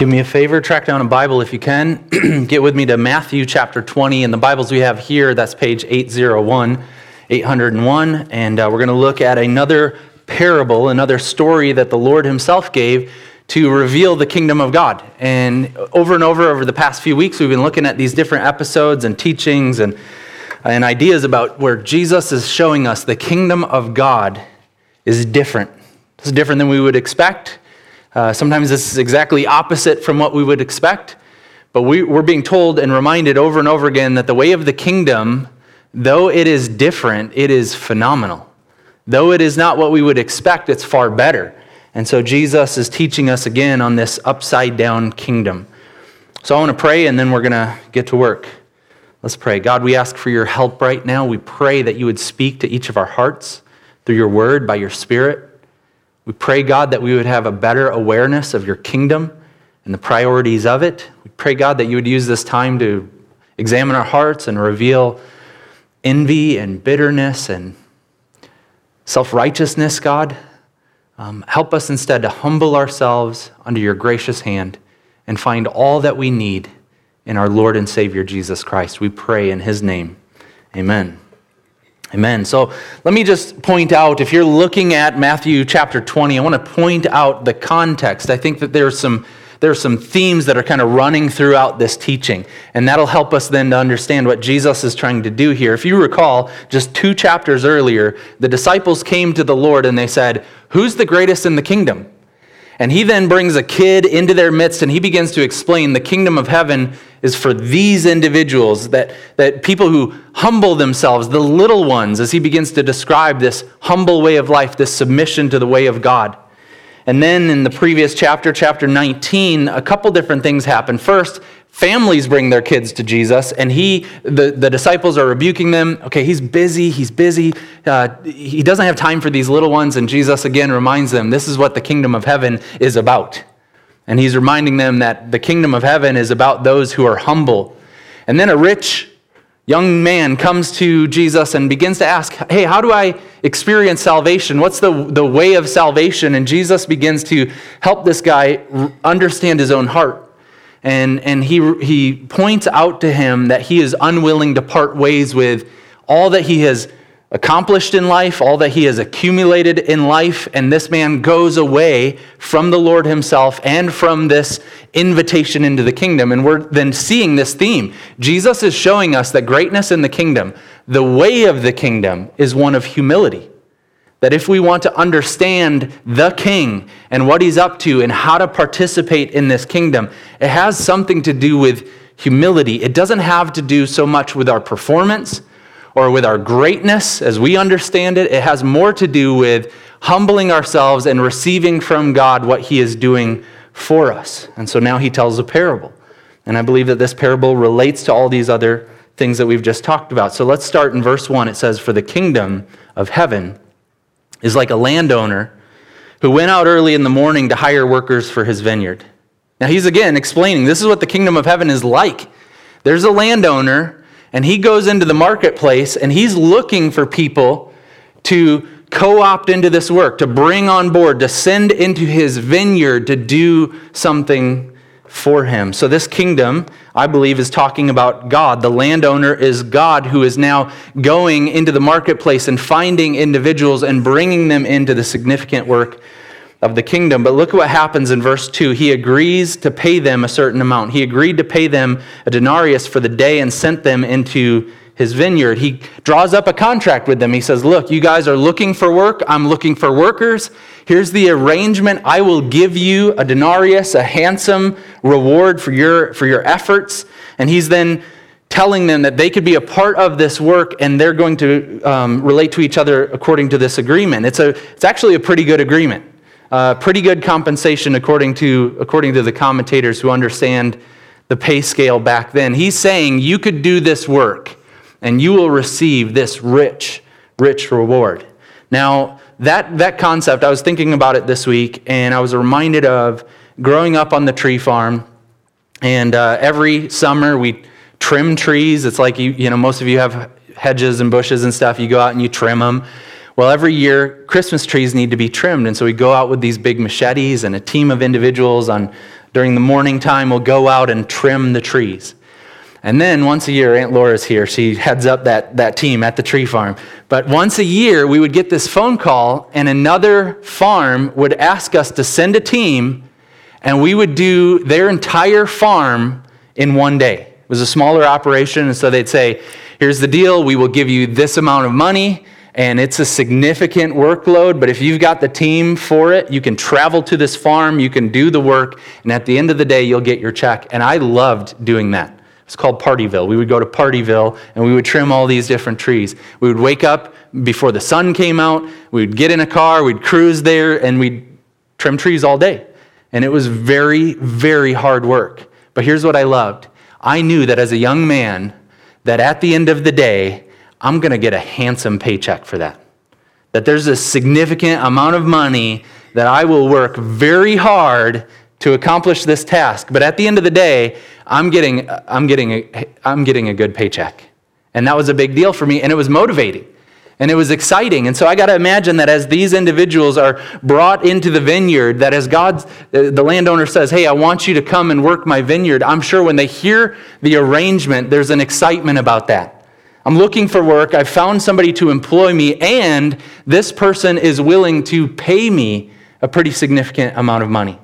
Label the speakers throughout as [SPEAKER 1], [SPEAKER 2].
[SPEAKER 1] Do me a favor, track down a Bible if you can. Get with me to Matthew chapter 20. In the Bibles we have here, that's page 801, 801. And uh, we're going to look at another parable, another story that the Lord Himself gave to reveal the kingdom of God. And over and over, over the past few weeks, we've been looking at these different episodes and teachings and, and ideas about where Jesus is showing us the kingdom of God is different. It's different than we would expect. Uh, sometimes this is exactly opposite from what we would expect, but we, we're being told and reminded over and over again that the way of the kingdom, though it is different, it is phenomenal. Though it is not what we would expect, it's far better. And so Jesus is teaching us again on this upside down kingdom. So I want to pray and then we're going to get to work. Let's pray. God, we ask for your help right now. We pray that you would speak to each of our hearts through your word, by your spirit. We pray, God, that we would have a better awareness of your kingdom and the priorities of it. We pray, God, that you would use this time to examine our hearts and reveal envy and bitterness and self righteousness, God. Um, help us instead to humble ourselves under your gracious hand and find all that we need in our Lord and Savior Jesus Christ. We pray in his name. Amen. Amen. So let me just point out if you're looking at Matthew chapter 20, I want to point out the context. I think that there's some there are some themes that are kind of running throughout this teaching, and that'll help us then to understand what Jesus is trying to do here. If you recall, just two chapters earlier, the disciples came to the Lord and they said, Who's the greatest in the kingdom? And he then brings a kid into their midst and he begins to explain the kingdom of heaven is for these individuals, that, that people who humble themselves, the little ones, as he begins to describe this humble way of life, this submission to the way of God. And then in the previous chapter, chapter 19, a couple different things happen. First, families bring their kids to Jesus, and he, the, the disciples are rebuking them. Okay, he's busy, he's busy. Uh, he doesn't have time for these little ones. And Jesus again reminds them this is what the kingdom of heaven is about. And he's reminding them that the kingdom of heaven is about those who are humble. And then a rich young man comes to Jesus and begins to ask, Hey, how do I experience salvation? What's the, the way of salvation? And Jesus begins to help this guy understand his own heart. And, and he, he points out to him that he is unwilling to part ways with all that he has accomplished in life, all that he has accumulated in life, and this man goes away from the Lord himself and from this invitation into the kingdom. And we're then seeing this theme. Jesus is showing us that greatness in the kingdom, the way of the kingdom, is one of humility. That if we want to understand the king and what he's up to and how to participate in this kingdom, it has something to do with humility. It doesn't have to do so much with our performance or with our greatness as we understand it. It has more to do with humbling ourselves and receiving from God what He is doing for us. And so now He tells a parable. And I believe that this parable relates to all these other things that we've just talked about. So let's start in verse 1. It says, For the kingdom of heaven is like a landowner who went out early in the morning to hire workers for his vineyard. Now he's again explaining this is what the kingdom of heaven is like. There's a landowner and he goes into the marketplace and he's looking for people to co opt into this work, to bring on board, to send into his vineyard to do something for him. So, this kingdom, I believe, is talking about God. The landowner is God who is now going into the marketplace and finding individuals and bringing them into the significant work of the kingdom. But look at what happens in verse 2. He agrees to pay them a certain amount. He agreed to pay them a denarius for the day and sent them into his vineyard. He draws up a contract with them. He says, Look, you guys are looking for work. I'm looking for workers. Here's the arrangement. I will give you a denarius, a handsome reward for your, for your efforts. And he's then telling them that they could be a part of this work and they're going to um, relate to each other according to this agreement. It's, a, it's actually a pretty good agreement. Uh, pretty good compensation according to, according to the commentators who understand the pay scale back then. He's saying you could do this work and you will receive this rich, rich reward. Now, that, that concept, I was thinking about it this week and I was reminded of growing up on the tree farm. And uh, every summer we trim trees. It's like, you, you know, most of you have hedges and bushes and stuff. You go out and you trim them. Well, every year, Christmas trees need to be trimmed. And so we go out with these big machetes and a team of individuals on during the morning time, we'll go out and trim the trees. And then once a year, Aunt Laura's here. She heads up that, that team at the tree farm. But once a year, we would get this phone call, and another farm would ask us to send a team, and we would do their entire farm in one day. It was a smaller operation, and so they'd say, Here's the deal we will give you this amount of money, and it's a significant workload, but if you've got the team for it, you can travel to this farm, you can do the work, and at the end of the day, you'll get your check. And I loved doing that. It's called Partyville. We would go to Partyville and we would trim all these different trees. We would wake up before the sun came out, we would get in a car, we'd cruise there, and we'd trim trees all day. And it was very, very hard work. But here's what I loved I knew that as a young man, that at the end of the day, I'm going to get a handsome paycheck for that. That there's a significant amount of money that I will work very hard to accomplish this task. But at the end of the day, I'm getting, I'm getting, a, I'm getting a good paycheck. And that was a big deal for me, and it was motivating. And it was exciting. And so I got to imagine that as these individuals are brought into the vineyard, that as God, the landowner says, Hey, I want you to come and work my vineyard, I'm sure when they hear the arrangement, there's an excitement about that. I'm looking for work. I've found somebody to employ me, and this person is willing to pay me a pretty significant amount of money.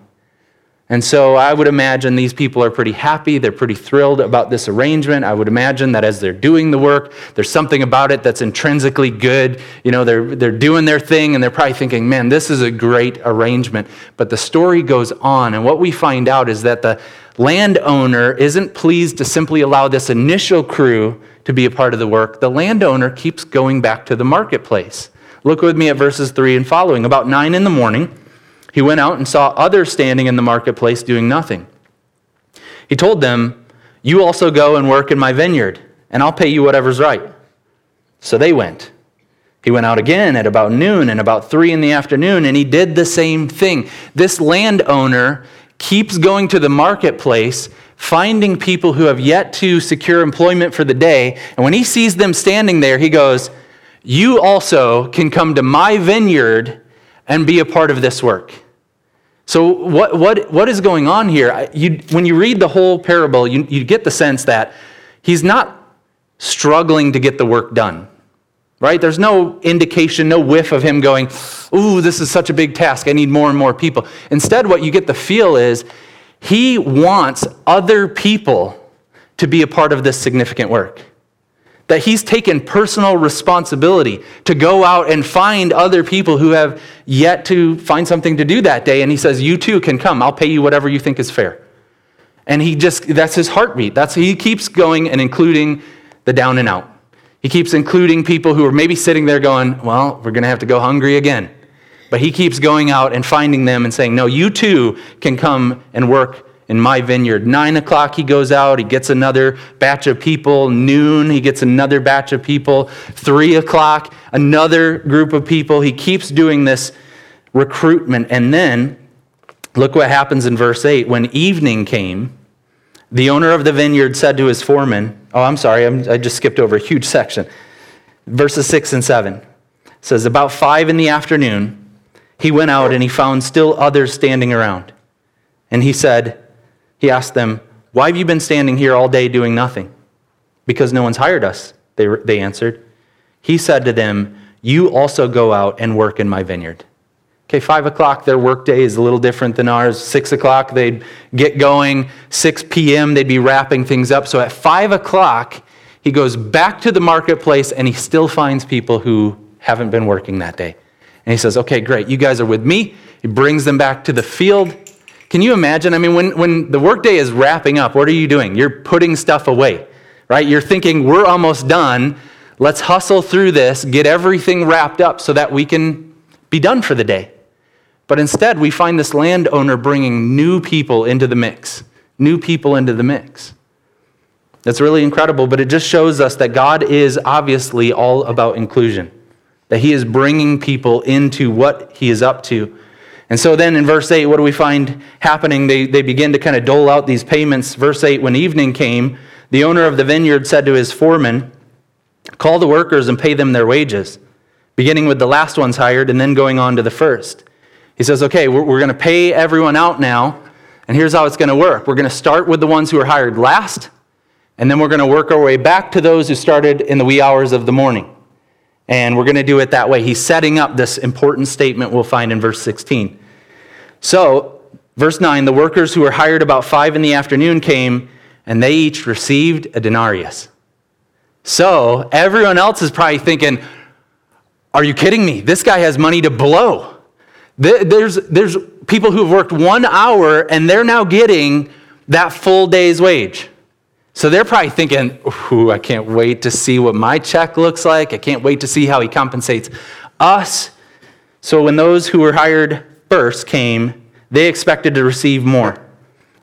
[SPEAKER 1] And so I would imagine these people are pretty happy. They're pretty thrilled about this arrangement. I would imagine that as they're doing the work, there's something about it that's intrinsically good. You know, they're, they're doing their thing and they're probably thinking, man, this is a great arrangement. But the story goes on. And what we find out is that the landowner isn't pleased to simply allow this initial crew to be a part of the work. The landowner keeps going back to the marketplace. Look with me at verses 3 and following. About 9 in the morning, he went out and saw others standing in the marketplace doing nothing. He told them, You also go and work in my vineyard, and I'll pay you whatever's right. So they went. He went out again at about noon and about three in the afternoon, and he did the same thing. This landowner keeps going to the marketplace, finding people who have yet to secure employment for the day. And when he sees them standing there, he goes, You also can come to my vineyard and be a part of this work. So, what, what, what is going on here? You, when you read the whole parable, you, you get the sense that he's not struggling to get the work done, right? There's no indication, no whiff of him going, Ooh, this is such a big task. I need more and more people. Instead, what you get the feel is he wants other people to be a part of this significant work that he's taken personal responsibility to go out and find other people who have yet to find something to do that day. And he says, You too can come. I'll pay you whatever you think is fair. And he just, that's his heartbeat. That's, he keeps going and including the down and out. He keeps including people who are maybe sitting there going, Well, we're going to have to go hungry again. But he keeps going out and finding them and saying, No, you too can come and work in my vineyard. Nine o'clock, he goes out, he gets another batch of people. Noon, he gets another batch of people. Three o'clock, another group of people. He keeps doing this recruitment. And then, look what happens in verse 8. When evening came, the owner of the vineyard said to his foreman, Oh, I'm sorry, I'm, i just skipped over a huge section. Verses 6 and 7 says, About five in the afternoon, he went out and he found still others standing around. And he said, he asked them, Why have you been standing here all day doing nothing? Because no one's hired us, they, they answered. He said to them, You also go out and work in my vineyard. Okay, five o'clock, their workday is a little different than ours. Six o'clock, they'd get going. 6 p.m., they'd be wrapping things up. So at five o'clock, he goes back to the marketplace and he still finds people who haven't been working that day. And he says, Okay, great, you guys are with me. He brings them back to the field. Can you imagine? I mean, when, when the workday is wrapping up, what are you doing? You're putting stuff away, right? You're thinking, we're almost done. Let's hustle through this, get everything wrapped up so that we can be done for the day. But instead, we find this landowner bringing new people into the mix, new people into the mix. That's really incredible, but it just shows us that God is obviously all about inclusion, that He is bringing people into what He is up to. And so then in verse 8, what do we find happening? They, they begin to kind of dole out these payments. Verse 8, when evening came, the owner of the vineyard said to his foreman, Call the workers and pay them their wages, beginning with the last ones hired and then going on to the first. He says, Okay, we're, we're going to pay everyone out now. And here's how it's going to work we're going to start with the ones who are hired last, and then we're going to work our way back to those who started in the wee hours of the morning. And we're going to do it that way. He's setting up this important statement we'll find in verse 16. So, verse 9 the workers who were hired about 5 in the afternoon came, and they each received a denarius. So, everyone else is probably thinking, Are you kidding me? This guy has money to blow. There's, there's people who have worked one hour and they're now getting that full day's wage. So they're probably thinking, ooh, I can't wait to see what my check looks like. I can't wait to see how he compensates us. So when those who were hired first came, they expected to receive more.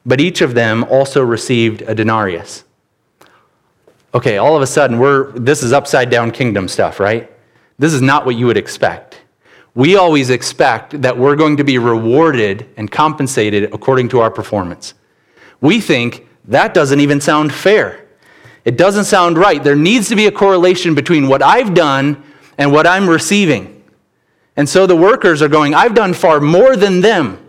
[SPEAKER 1] But each of them also received a denarius. Okay, all of a sudden, we're, this is upside down kingdom stuff, right? This is not what you would expect. We always expect that we're going to be rewarded and compensated according to our performance. We think that doesn't even sound fair. It doesn't sound right. There needs to be a correlation between what I've done and what I'm receiving. And so the workers are going, I've done far more than them.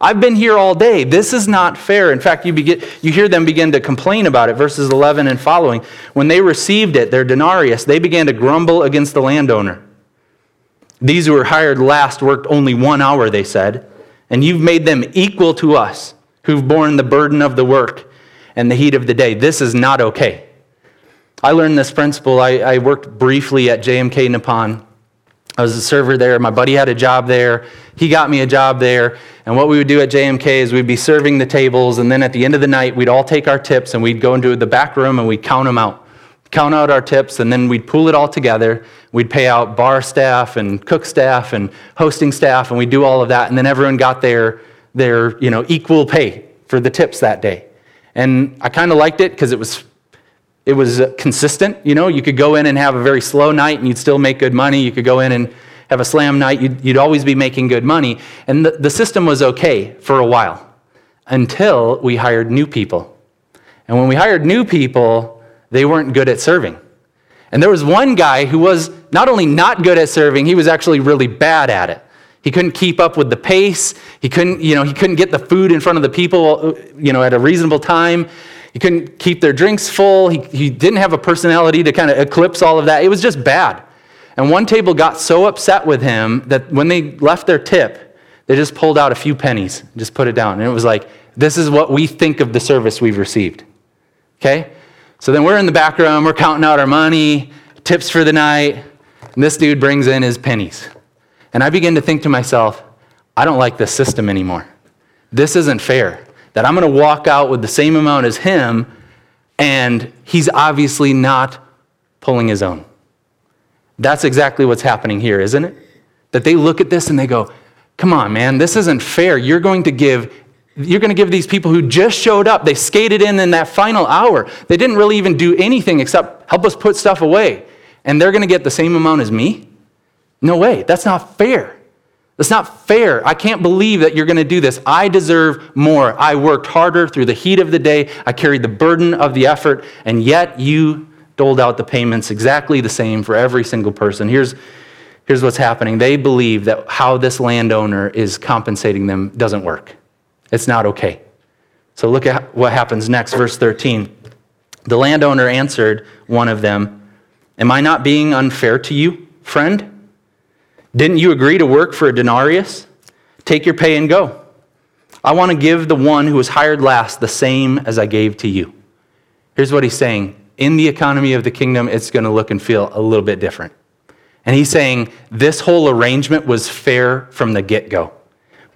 [SPEAKER 1] I've been here all day. This is not fair. In fact, you, begin, you hear them begin to complain about it, verses 11 and following. When they received it, their denarius, they began to grumble against the landowner. These who were hired last worked only one hour, they said, and you've made them equal to us who've borne the burden of the work and the heat of the day. This is not okay. I learned this principle. I, I worked briefly at JMK Nippon. I was a server there. My buddy had a job there. He got me a job there. And what we would do at JMK is we'd be serving the tables, and then at the end of the night, we'd all take our tips and we'd go into the back room and we'd count them out count out our tips, and then we'd pool it all together. We'd pay out bar staff and cook staff and hosting staff, and we'd do all of that. And then everyone got their, their you know, equal pay for the tips that day. And I kind of liked it because it was, it was uh, consistent. You know, you could go in and have a very slow night and you'd still make good money. You could go in and have a slam night, you'd, you'd always be making good money. And the, the system was okay for a while until we hired new people. And when we hired new people, they weren't good at serving. And there was one guy who was not only not good at serving, he was actually really bad at it. He couldn't keep up with the pace. He couldn't, you know, he couldn't get the food in front of the people, you know, at a reasonable time. He couldn't keep their drinks full. He, he didn't have a personality to kind of eclipse all of that. It was just bad. And one table got so upset with him that when they left their tip, they just pulled out a few pennies, and just put it down. And it was like, this is what we think of the service we've received. Okay? So then we're in the back room, we're counting out our money, tips for the night, and this dude brings in his pennies. And I begin to think to myself, I don't like this system anymore. This isn't fair. That I'm going to walk out with the same amount as him, and he's obviously not pulling his own. That's exactly what's happening here, isn't it? That they look at this and they go, Come on, man, this isn't fair. You're going to give you're going to give these people who just showed up, they skated in in that final hour. They didn't really even do anything except help us put stuff away. And they're going to get the same amount as me? No way. That's not fair. That's not fair. I can't believe that you're going to do this. I deserve more. I worked harder through the heat of the day. I carried the burden of the effort, and yet you doled out the payments exactly the same for every single person. Here's, here's what's happening they believe that how this landowner is compensating them doesn't work. It's not okay. So look at what happens next, verse 13. The landowner answered one of them, Am I not being unfair to you, friend? Didn't you agree to work for a denarius? Take your pay and go. I want to give the one who was hired last the same as I gave to you. Here's what he's saying In the economy of the kingdom, it's going to look and feel a little bit different. And he's saying this whole arrangement was fair from the get go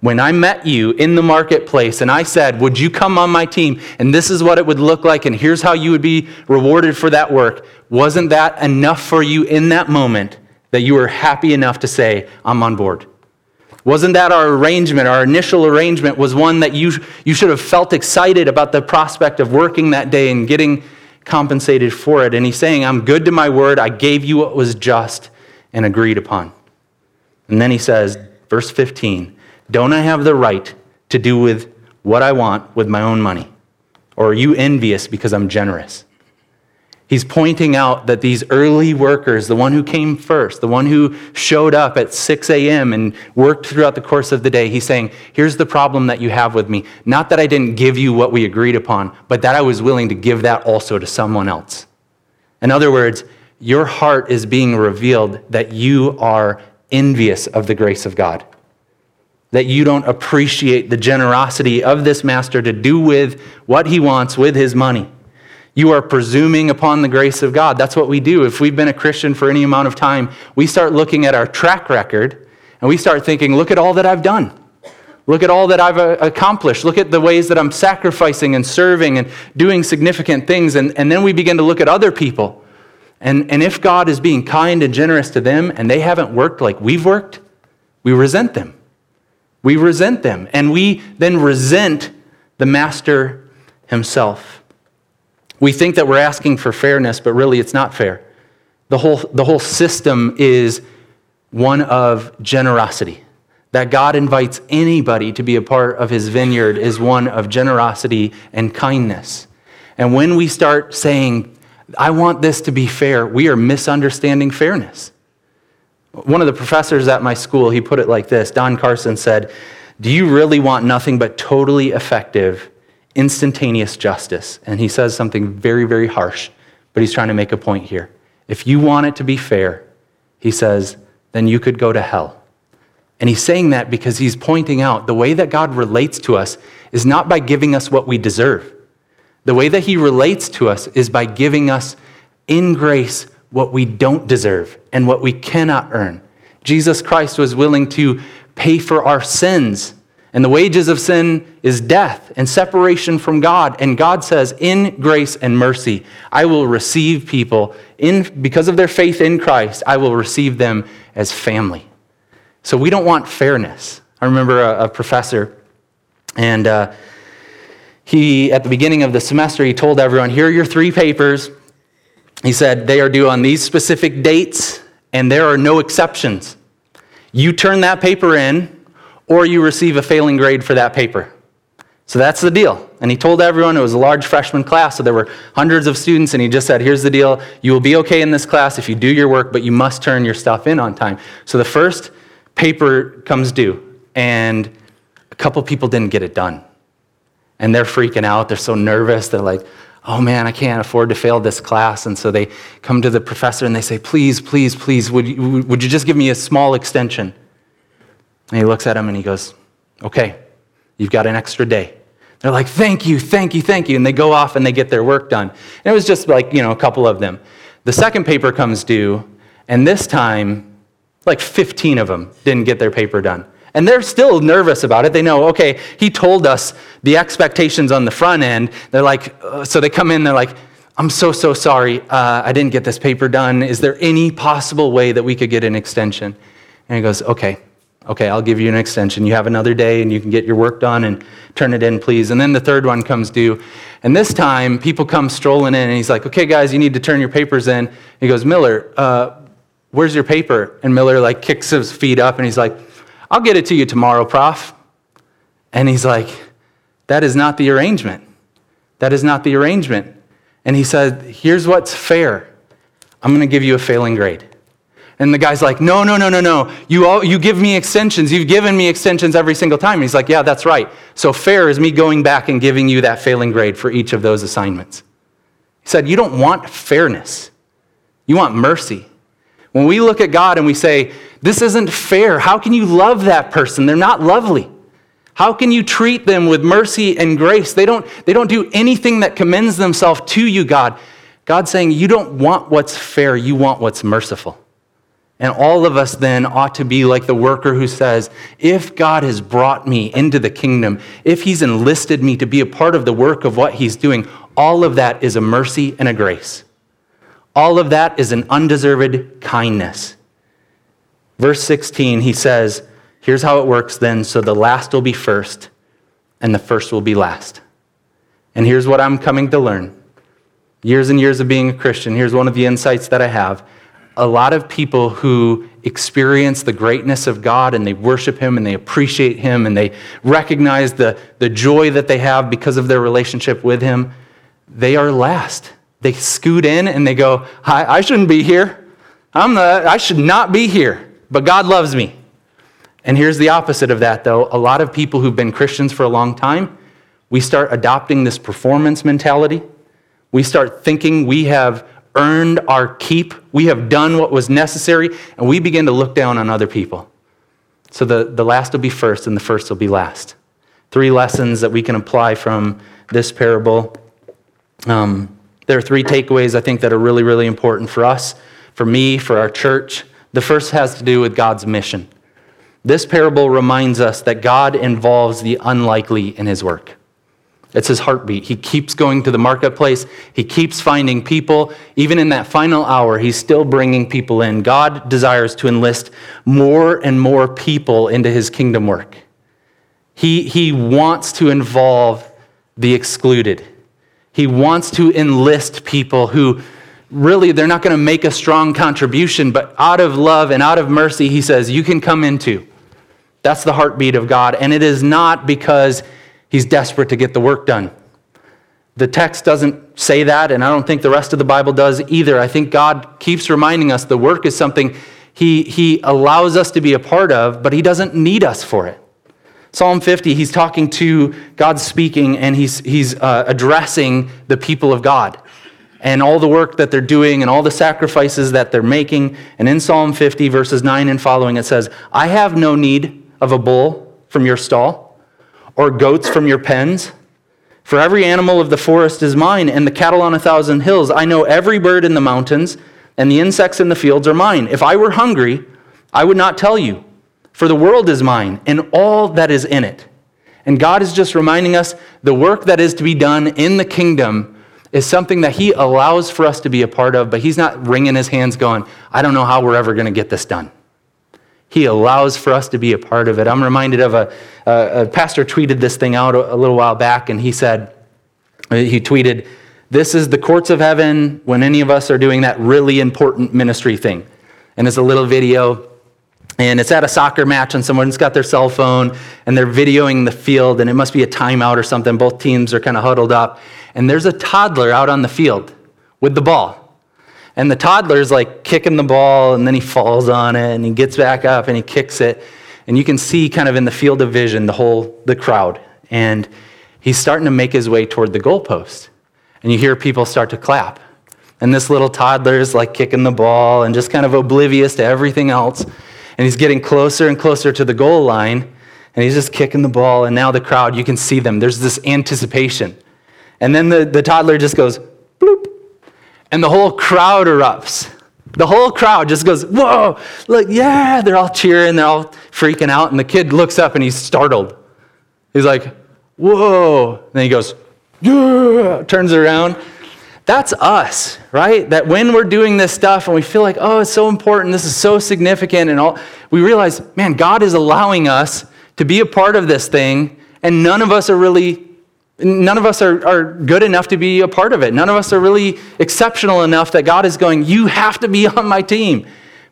[SPEAKER 1] when I met you in the marketplace and I said, Would you come on my team? And this is what it would look like, and here's how you would be rewarded for that work. Wasn't that enough for you in that moment that you were happy enough to say, I'm on board? Wasn't that our arrangement? Our initial arrangement was one that you, you should have felt excited about the prospect of working that day and getting compensated for it. And he's saying, I'm good to my word. I gave you what was just and agreed upon. And then he says, verse 15, don't I have the right to do with what I want with my own money? Or are you envious because I'm generous? He's pointing out that these early workers, the one who came first, the one who showed up at 6 a.m. and worked throughout the course of the day, he's saying, Here's the problem that you have with me. Not that I didn't give you what we agreed upon, but that I was willing to give that also to someone else. In other words, your heart is being revealed that you are envious of the grace of God, that you don't appreciate the generosity of this master to do with what he wants with his money. You are presuming upon the grace of God. That's what we do. If we've been a Christian for any amount of time, we start looking at our track record and we start thinking, look at all that I've done. Look at all that I've uh, accomplished. Look at the ways that I'm sacrificing and serving and doing significant things. And, and then we begin to look at other people. And, and if God is being kind and generous to them and they haven't worked like we've worked, we resent them. We resent them. And we then resent the master himself. We think that we're asking for fairness, but really it's not fair. The whole, the whole system is one of generosity. That God invites anybody to be a part of his vineyard is one of generosity and kindness. And when we start saying, I want this to be fair, we are misunderstanding fairness. One of the professors at my school, he put it like this Don Carson said, Do you really want nothing but totally effective instantaneous justice. And he says something very, very harsh, but he's trying to make a point here. If you want it to be fair, he says, then you could go to hell. And he's saying that because he's pointing out the way that God relates to us is not by giving us what we deserve. The way that he relates to us is by giving us in grace what we don't deserve and what we cannot earn. Jesus Christ was willing to pay for our sins and the wages of sin is death and separation from God. And God says, in grace and mercy, I will receive people in, because of their faith in Christ, I will receive them as family. So we don't want fairness. I remember a, a professor, and uh, he, at the beginning of the semester, he told everyone, here are your three papers. He said, they are due on these specific dates, and there are no exceptions. You turn that paper in, or you receive a failing grade for that paper. So that's the deal. And he told everyone it was a large freshman class, so there were hundreds of students, and he just said, Here's the deal. You will be okay in this class if you do your work, but you must turn your stuff in on time. So the first paper comes due, and a couple people didn't get it done. And they're freaking out. They're so nervous. They're like, Oh man, I can't afford to fail this class. And so they come to the professor and they say, Please, please, please, would you, would you just give me a small extension? And he looks at him and he goes, Okay, you've got an extra day. They're like, Thank you, thank you, thank you. And they go off and they get their work done. And it was just like, you know, a couple of them. The second paper comes due, and this time, like 15 of them didn't get their paper done. And they're still nervous about it. They know, okay, he told us the expectations on the front end. They're like, uh, so they come in, they're like, I'm so, so sorry. Uh, I didn't get this paper done. Is there any possible way that we could get an extension? And he goes, okay, Okay, I'll give you an extension. You have another day and you can get your work done and turn it in, please. And then the third one comes due. And this time, people come strolling in and he's like, okay, guys, you need to turn your papers in. He goes, Miller, uh, where's your paper? And Miller like kicks his feet up and he's like, I'll get it to you tomorrow, prof. And he's like, that is not the arrangement. That is not the arrangement. And he said, here's what's fair. I'm going to give you a failing grade. And the guy's like, no, no, no, no, no. You, all, you give me extensions. You've given me extensions every single time. And he's like, yeah, that's right. So fair is me going back and giving you that failing grade for each of those assignments. He said, you don't want fairness. You want mercy. When we look at God and we say, this isn't fair, how can you love that person? They're not lovely. How can you treat them with mercy and grace? They don't, they don't do anything that commends themselves to you, God. God's saying, you don't want what's fair, you want what's merciful. And all of us then ought to be like the worker who says, if God has brought me into the kingdom, if he's enlisted me to be a part of the work of what he's doing, all of that is a mercy and a grace. All of that is an undeserved kindness. Verse 16, he says, Here's how it works then. So the last will be first, and the first will be last. And here's what I'm coming to learn. Years and years of being a Christian, here's one of the insights that I have a lot of people who experience the greatness of God and they worship Him and they appreciate Him and they recognize the, the joy that they have because of their relationship with Him, they are last. They scoot in and they go, I, I shouldn't be here. I'm the, I should not be here, but God loves me. And here's the opposite of that, though. A lot of people who've been Christians for a long time, we start adopting this performance mentality. We start thinking we have earned our keep, we have done what was necessary, and we begin to look down on other people. So the, the last will be first, and the first will be last. Three lessons that we can apply from this parable. Um, there are three takeaways I think that are really, really important for us, for me, for our church. The first has to do with God's mission. This parable reminds us that God involves the unlikely in his work. It's his heartbeat. He keeps going to the marketplace. He keeps finding people. Even in that final hour, he's still bringing people in. God desires to enlist more and more people into his kingdom work. He, he wants to involve the excluded. He wants to enlist people who really they're not going to make a strong contribution, but out of love and out of mercy, he says, You can come into. That's the heartbeat of God. And it is not because he's desperate to get the work done. The text doesn't say that, and I don't think the rest of the Bible does either. I think God keeps reminding us the work is something he, he allows us to be a part of, but he doesn't need us for it. Psalm 50, he's talking to God speaking, and he's, he's uh, addressing the people of God and all the work that they're doing and all the sacrifices that they're making. And in Psalm 50, verses 9 and following, it says, I have no need of a bull from your stall or goats from your pens. For every animal of the forest is mine, and the cattle on a thousand hills. I know every bird in the mountains, and the insects in the fields are mine. If I were hungry, I would not tell you, for the world is mine, and all that is in it. And God is just reminding us the work that is to be done in the kingdom is something that He allows for us to be a part of, but He's not wringing His hands going, I don't know how we're ever going to get this done. He allows for us to be a part of it. I'm reminded of a, a, a pastor tweeted this thing out a, a little while back, and he said, he tweeted, This is the courts of heaven when any of us are doing that really important ministry thing. And it's a little video and it's at a soccer match and someone's got their cell phone and they're videoing the field and it must be a timeout or something both teams are kind of huddled up and there's a toddler out on the field with the ball and the toddler's like kicking the ball and then he falls on it and he gets back up and he kicks it. And you can see kind of in the field of vision the whole the crowd. And he's starting to make his way toward the goalpost. And you hear people start to clap. And this little toddler is like kicking the ball and just kind of oblivious to everything else. And he's getting closer and closer to the goal line, and he's just kicking the ball, and now the crowd, you can see them. There's this anticipation. And then the, the toddler just goes, and the whole crowd erupts. The whole crowd just goes, whoa, look, yeah, they're all cheering, they're all freaking out, and the kid looks up and he's startled. He's like, whoa. And then he goes, yeah, turns around, that's us, right? That when we're doing this stuff and we feel like, oh, it's so important, this is so significant, and all, we realize, man, God is allowing us to be a part of this thing, and none of us are really, none of us are, are good enough to be a part of it. None of us are really exceptional enough that God is going, you have to be on my team.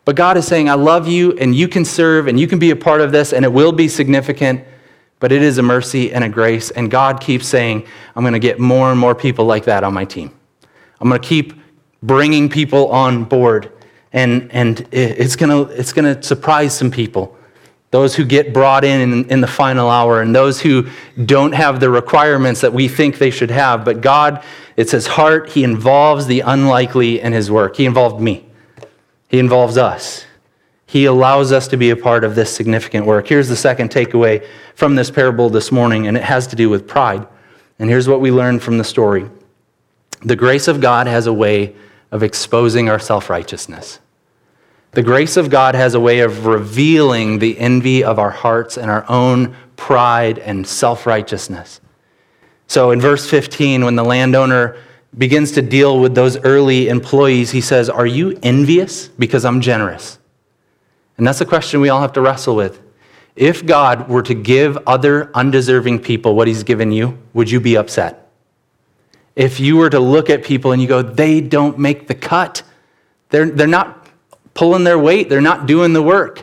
[SPEAKER 1] But God is saying, I love you, and you can serve, and you can be a part of this, and it will be significant but it is a mercy and a grace. And God keeps saying, I'm going to get more and more people like that on my team. I'm going to keep bringing people on board, and, and it's going to it's going to surprise some people. Those who get brought in, in in the final hour, and those who don't have the requirements that we think they should have. But God, it's His heart. He involves the unlikely in His work. He involved me, He involves us. He allows us to be a part of this significant work. Here's the second takeaway from this parable this morning, and it has to do with pride. And here's what we learn from the story the grace of God has a way of exposing our self righteousness. The grace of God has a way of revealing the envy of our hearts and our own pride and self righteousness. So in verse 15, when the landowner begins to deal with those early employees, he says, Are you envious because I'm generous? And that's a question we all have to wrestle with. If God were to give other undeserving people what he's given you, would you be upset? if you were to look at people and you go, they don't make the cut, they're, they're not pulling their weight, they're not doing the work.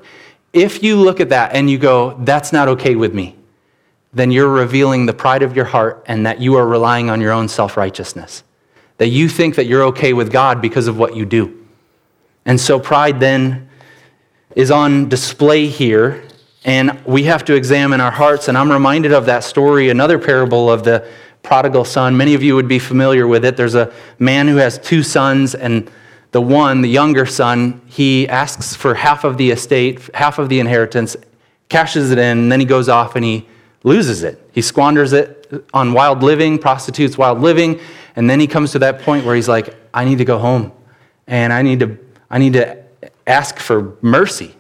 [SPEAKER 1] If you look at that and you go, that's not okay with me, then you're revealing the pride of your heart and that you are relying on your own self righteousness. that you think that you're okay with God because of what you do. And so pride then is on display here, and we have to examine our hearts. And I'm reminded of that story, another parable of the prodigal son. Many of you would be familiar with it. There's a man who has two sons, and the one, the younger son, he asks for half of the estate, half of the inheritance, cashes it in, and then he goes off and he loses it. He squanders it on wild living, prostitutes wild living, and then he comes to that point where he's like, I need to go home and I need to, I need to ask for mercy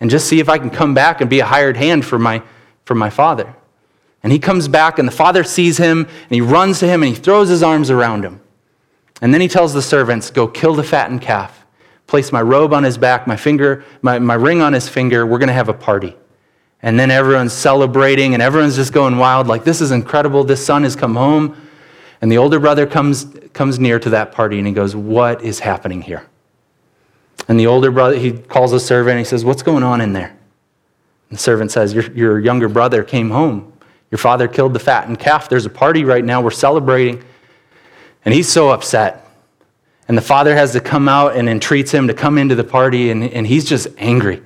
[SPEAKER 1] and just see if I can come back and be a hired hand for my, for my father. And he comes back, and the father sees him, and he runs to him, and he throws his arms around him. And then he tells the servants, Go kill the fattened calf, place my robe on his back, my finger, my, my ring on his finger. We're going to have a party. And then everyone's celebrating, and everyone's just going wild, like, This is incredible. This son has come home. And the older brother comes, comes near to that party, and he goes, What is happening here? And the older brother, he calls a servant, and he says, What's going on in there? And the servant says, Your, your younger brother came home your father killed the fattened calf. There's a party right now. We're celebrating. And he's so upset. And the father has to come out and entreats him to come into the party, and, and he's just angry.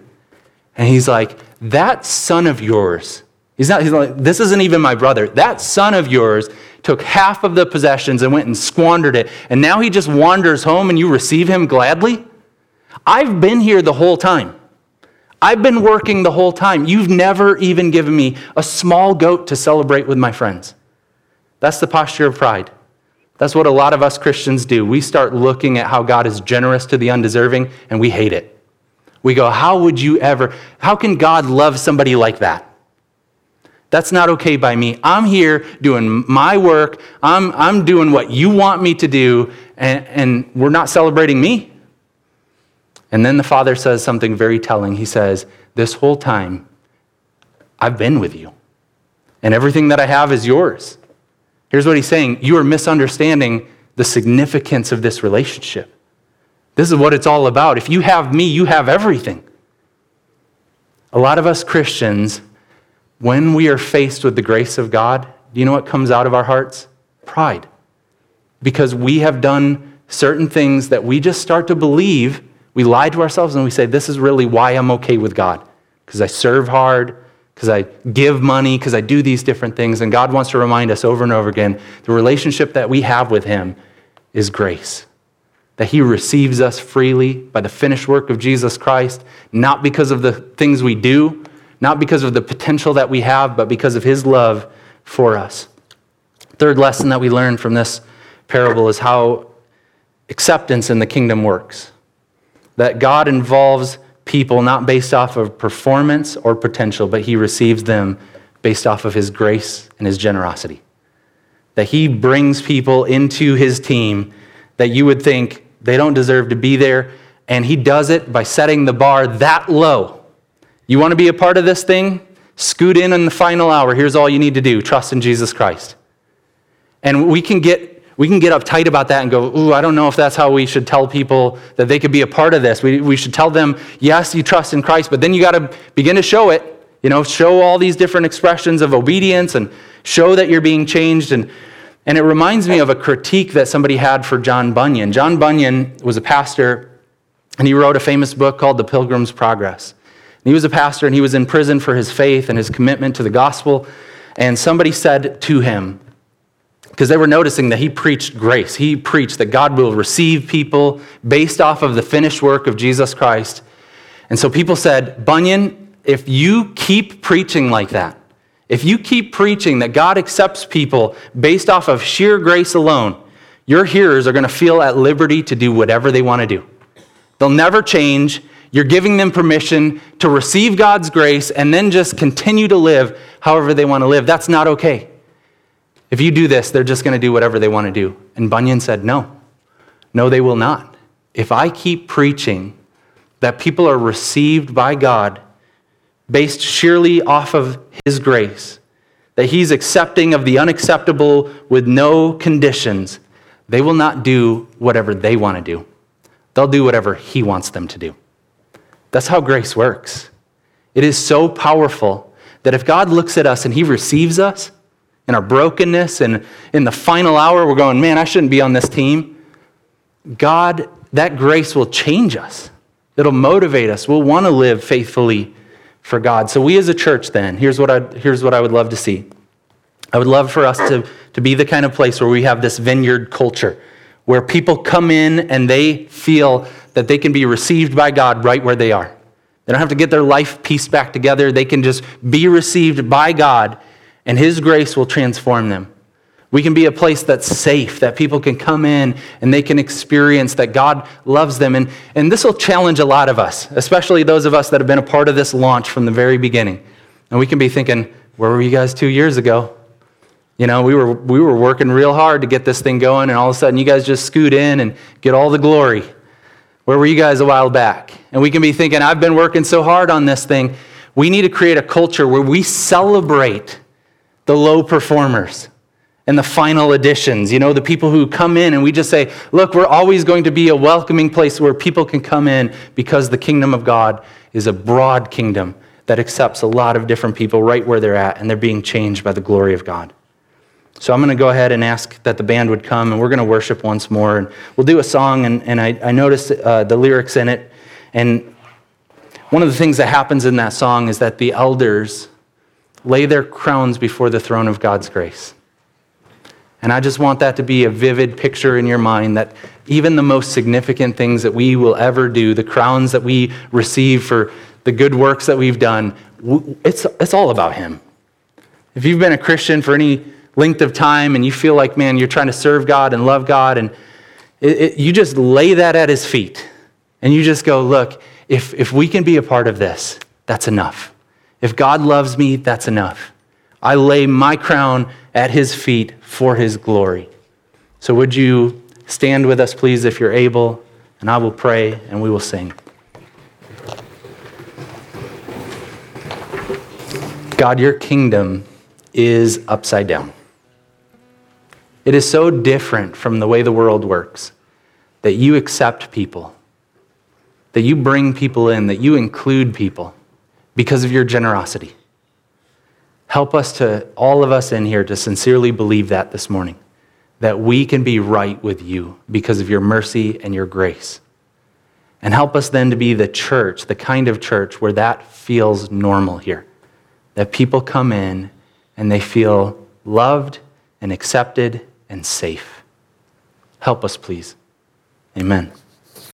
[SPEAKER 1] And he's like, That son of yours, he's not, he's like, This isn't even my brother. That son of yours took half of the possessions and went and squandered it. And now he just wanders home and you receive him gladly? I've been here the whole time. I've been working the whole time. You've never even given me a small goat to celebrate with my friends. That's the posture of pride. That's what a lot of us Christians do. We start looking at how God is generous to the undeserving and we hate it. We go, How would you ever? How can God love somebody like that? That's not okay by me. I'm here doing my work. I'm, I'm doing what you want me to do, and, and we're not celebrating me. And then the father says something very telling. He says, This whole time, I've been with you, and everything that I have is yours. Here's what he's saying You are misunderstanding the significance of this relationship. This is what it's all about. If you have me, you have everything. A lot of us Christians, when we are faced with the grace of God, do you know what comes out of our hearts? Pride. Because we have done certain things that we just start to believe we lie to ourselves and we say, This is really why I'm okay with God. Because I serve hard, because I give money, because I do these different things. And God wants to remind us over and over again the relationship that we have with Him is grace. That He receives us freely by the finished work of Jesus Christ, not because of the things we do, not because of the potential that we have, but because of His love for us. Third lesson that we learn from this parable is how acceptance in the kingdom works that God involves people not based off of performance or potential, but He receives them based off of His grace and His generosity. That He brings people into His team that you would think they don't deserve to be there, and He does it by setting the bar that low. You want to be a part of this thing? Scoot in in the final hour. Here's all you need to do trust in Jesus Christ. And we can get we can get uptight about that and go, ooh, I don't know if that's how we should tell people that they could be a part of this. We, we should tell them, yes, you trust in Christ, but then you got to begin to show it. You know, show all these different expressions of obedience and show that you're being changed. And, and it reminds me of a critique that somebody had for John Bunyan. John Bunyan was a pastor, and he wrote a famous book called The Pilgrim's Progress. And he was a pastor, and he was in prison for his faith and his commitment to the gospel. And somebody said to him, because they were noticing that he preached grace. He preached that God will receive people based off of the finished work of Jesus Christ. And so people said, Bunyan, if you keep preaching like that, if you keep preaching that God accepts people based off of sheer grace alone, your hearers are going to feel at liberty to do whatever they want to do. They'll never change. You're giving them permission to receive God's grace and then just continue to live however they want to live. That's not okay. If you do this, they're just going to do whatever they want to do. And Bunyan said, No, no, they will not. If I keep preaching that people are received by God based sheerly off of His grace, that He's accepting of the unacceptable with no conditions, they will not do whatever they want to do. They'll do whatever He wants them to do. That's how grace works. It is so powerful that if God looks at us and He receives us, in our brokenness and in the final hour, we're going, man, I shouldn't be on this team. God, that grace will change us. It'll motivate us. We'll want to live faithfully for God. So, we as a church, then, here's what, I, here's what I would love to see. I would love for us to, to be the kind of place where we have this vineyard culture, where people come in and they feel that they can be received by God right where they are. They don't have to get their life pieced back together. They can just be received by God, and His grace will transform them. We can be a place that's safe, that people can come in and they can experience that God loves them. And, and this will challenge a lot of us, especially those of us that have been a part of this launch from the very beginning. And we can be thinking, where were you guys two years ago? You know, we were, we were working real hard to get this thing going, and all of a sudden you guys just scoot in and get all the glory. Where were you guys a while back? And we can be thinking, I've been working so hard on this thing. We need to create a culture where we celebrate the low performers and the final additions. You know, the people who come in and we just say, look, we're always going to be a welcoming place where people can come in because the kingdom of God is a broad kingdom that accepts a lot of different people right where they're at and they're being changed by the glory of God. So I'm going to go ahead and ask that the band would come and we're going to worship once more. And we'll do a song, and, and I, I noticed uh, the lyrics in it. And one of the things that happens in that song is that the elders lay their crowns before the throne of God's grace. And I just want that to be a vivid picture in your mind that even the most significant things that we will ever do, the crowns that we receive for the good works that we've done, it's, it's all about Him. If you've been a Christian for any length of time and you feel like, man, you're trying to serve God and love God, and it, it, you just lay that at His feet and you just go, look, if, if we can be a part of this, that's enough. If God loves me, that's enough. I lay my crown at his feet for his glory. So, would you stand with us, please, if you're able? And I will pray and we will sing. God, your kingdom is upside down. It is so different from the way the world works that you accept people, that you bring people in, that you include people because of your generosity. Help us to, all of us in here, to sincerely believe that this morning, that we can be right with you because of your mercy and your grace. And help us then to be the church, the kind of church where that feels normal here. That people come in and they feel loved and accepted and safe. Help us, please. Amen.